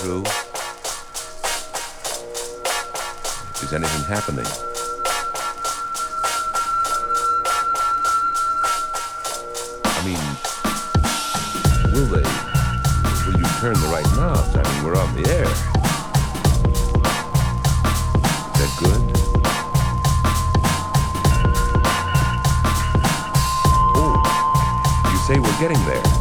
through. Is anything happening? I mean, will they? Will you turn the right knobs? I mean, we're on the air. Is that good? Oh, you say we're getting there.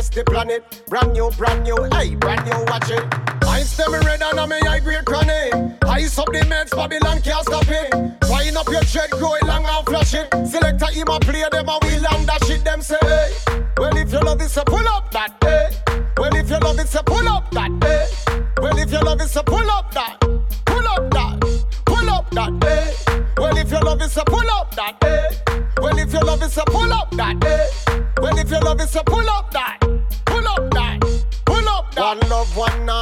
bless the planet. Brand new, brand new, hey, brand new, watch it. I stem red and I'm a great cranny. I up the meds, Babylon can't stop it. Wind up your dread, grow it long and flush it. Selector, him a play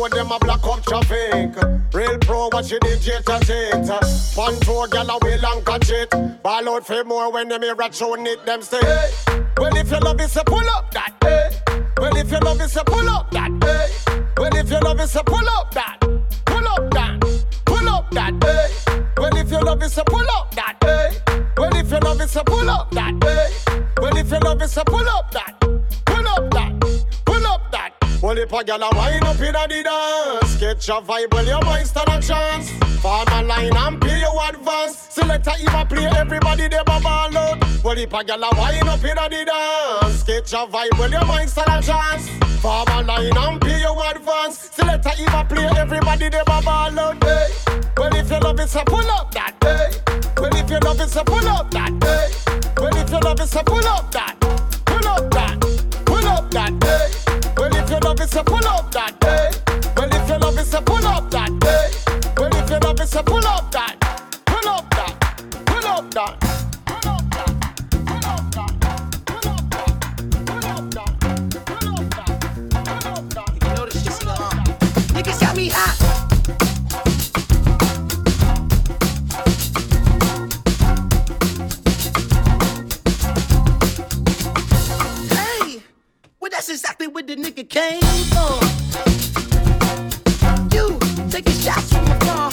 more when them hear a tune it, Pontro galaway long gadget. Ballow famous when they may retro need them say, hey. Well, if you love it, say pull up that, hey. Well, if you love it, say pull up that, hey. Well, if you love it, say pull up that, pull up that, pull up that, hey. Well, if you love it, say pull up that, hey. Well, if you love it, say pull up that, hey. Well, if you love it, say pull up that, well, if a gal a wind up inna the dance, Catch your vibe, while your mind stand a chance. Form a line and pay you advance. Select a even play, everybody they ball out. Well, if a gal a wind up inna the dance, Catch your vibe, while your mind stand a chance. Form a line and pay you advance. Select a even play, everybody they ball out. Hey. Well, if you love it, so pull up that. day. Well, if you love it, so pull up that. day. Well, if you love it, so pull up that. Pull up that. Pull up that. day your love is a pull up that day. Well, if your love is a pull up that day. Well, if your love is a pull up. that's exactly what the nigga came for. You taking shots from afar,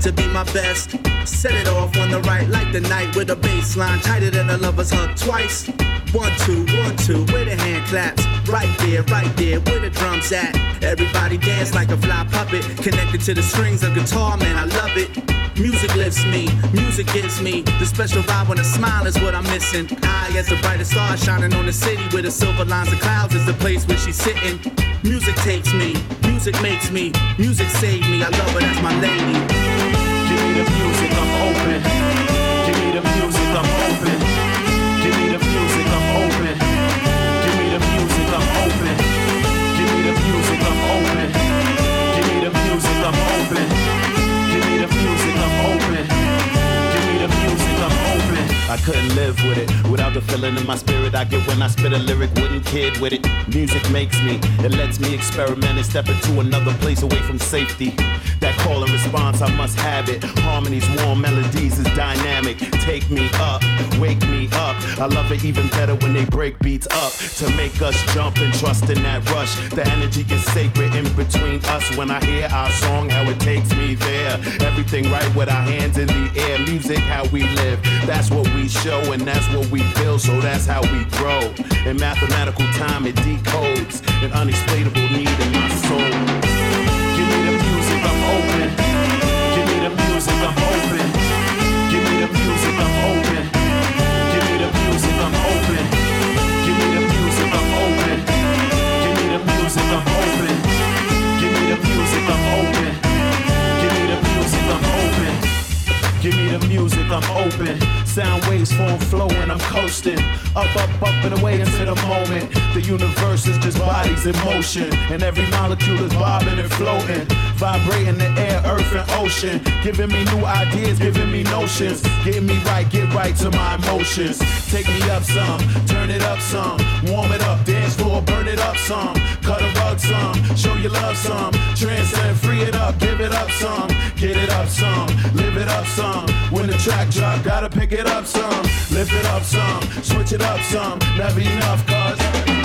to be my best. Set it off on the right, like the night with a bass line tighter than a lover's hug twice. One, two, one, two, where the hand claps. Right there, right there, where the drums at. Everybody dance like a fly puppet, connected to the strings of guitar, man, I love it. Music lifts me, music gives me the special vibe when a smile is what I'm missing. High as the brightest star shining on the city where the silver lines of clouds is the place where she's sitting. Music takes me, music makes me, music saved me. I love her, that's my lady. Give me the music, I'm open. Give me the music, I'm open. Give me the music, I'm open. Give me the music, I'm open. Give me the music, I'm open. Give me the music, I'm open. Give me the music, I'm open. Give me the music, I'm open. I couldn't live with it without the feeling in my spirit I get when I spit a lyric. Wouldn't kid with it. Music makes me, it lets me experiment and step into another place away from safety. Call and response, I must have it. Harmonies, warm melodies is dynamic. Take me up, wake me up. I love it even better when they break beats up to make us jump and trust in that rush. The energy is sacred in between us when I hear our song, how it takes me there. Everything right with our hands in the air. Music, how we live. That's what we show and that's what we feel. So that's how we grow. In mathematical time, it decodes an unexplainable need in my soul. Just in motion. And every molecule is bobbing and floating. Vibrating the air, earth, and ocean. Giving me new ideas, giving me notions. Getting me right, get right to my emotions. Take me up some, turn it up some. Warm it up, dance floor, burn it up some. Cut a rug some, show you love some. Transcend, free it up, give it up some. Get it up some, live it up some. When the track drop, gotta pick it up some. Lift it up some, switch it up some. Never enough, cause.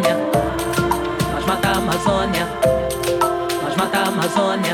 Amazônia. Nós mata a Amazônia. Nós mata a Amazônia.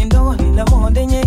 Ni la mode nye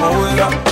Mano,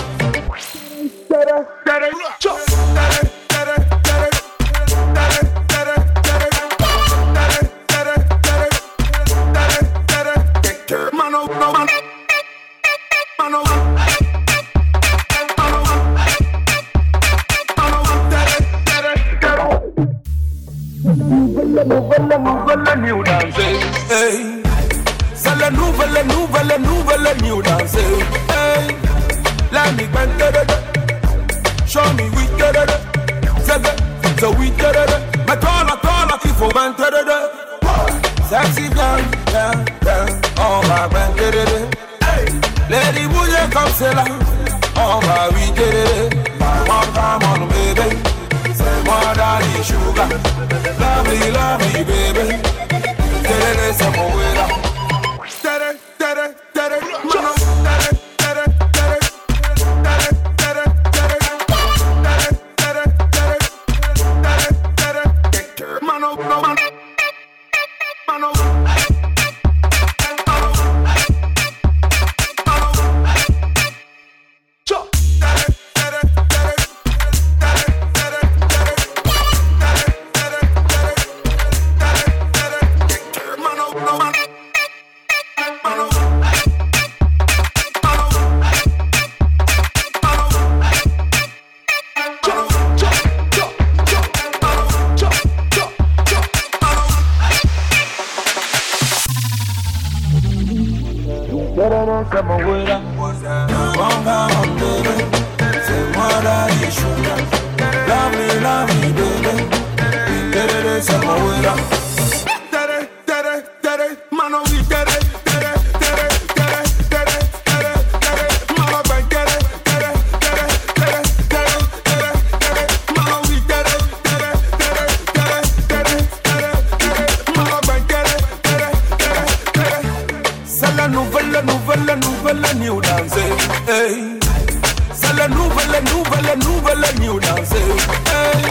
C'est le nouvel, le nouvel, le nouvel, le new dance. Hey.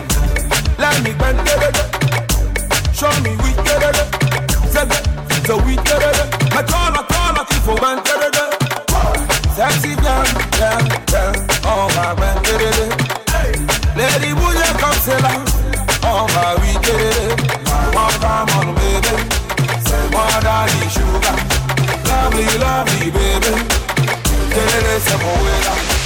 let La nuit, it. Show me we get it. C'est so we get it. Mais toi, là, toi, là, il faut it. Sexy girl, girl, girl, On va bend get it. Lady Bouya comme c'est là. On va we get it. One come on, baby. C'est moi, daddy, sugar. Lovely, lovely, baby. Get it, c'est mon way là.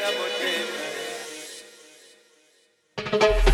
Batela kanga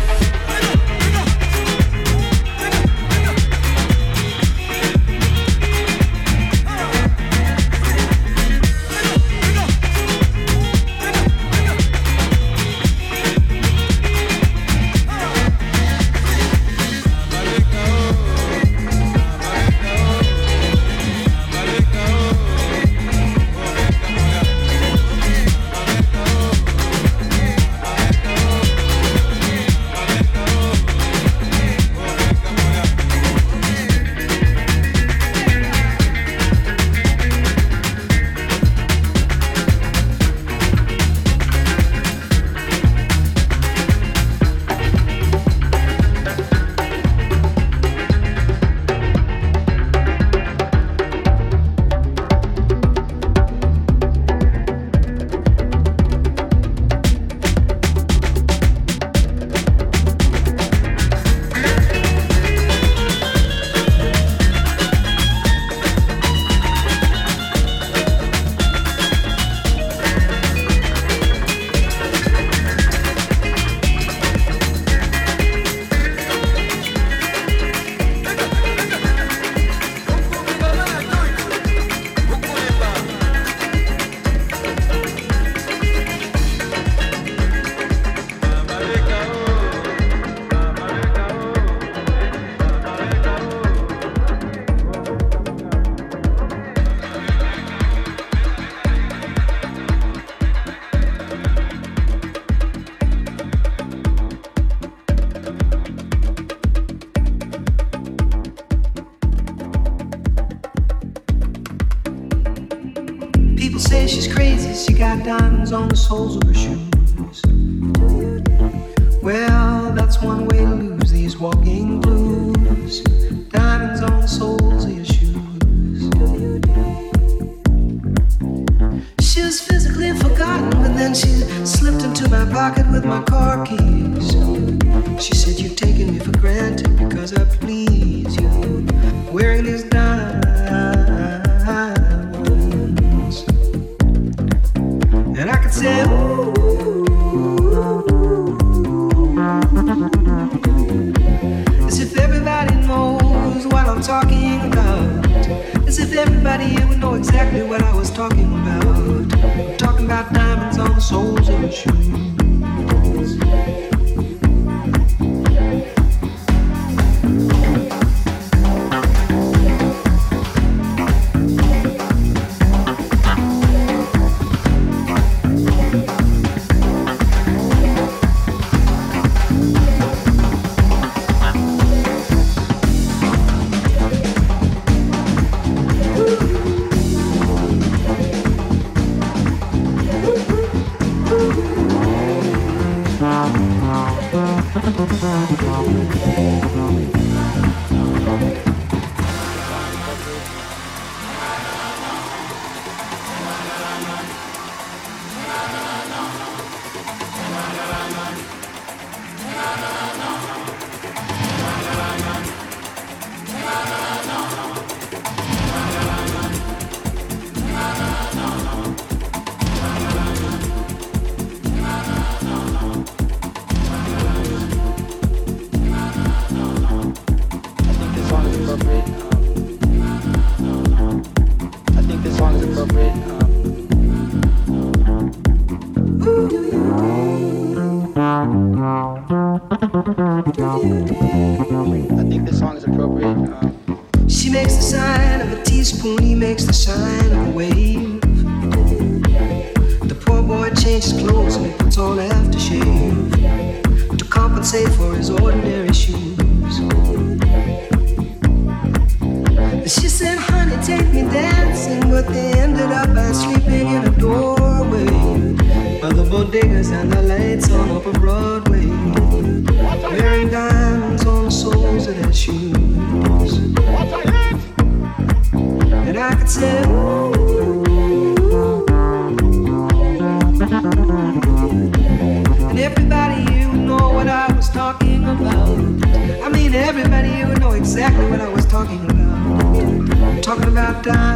diamonds everybody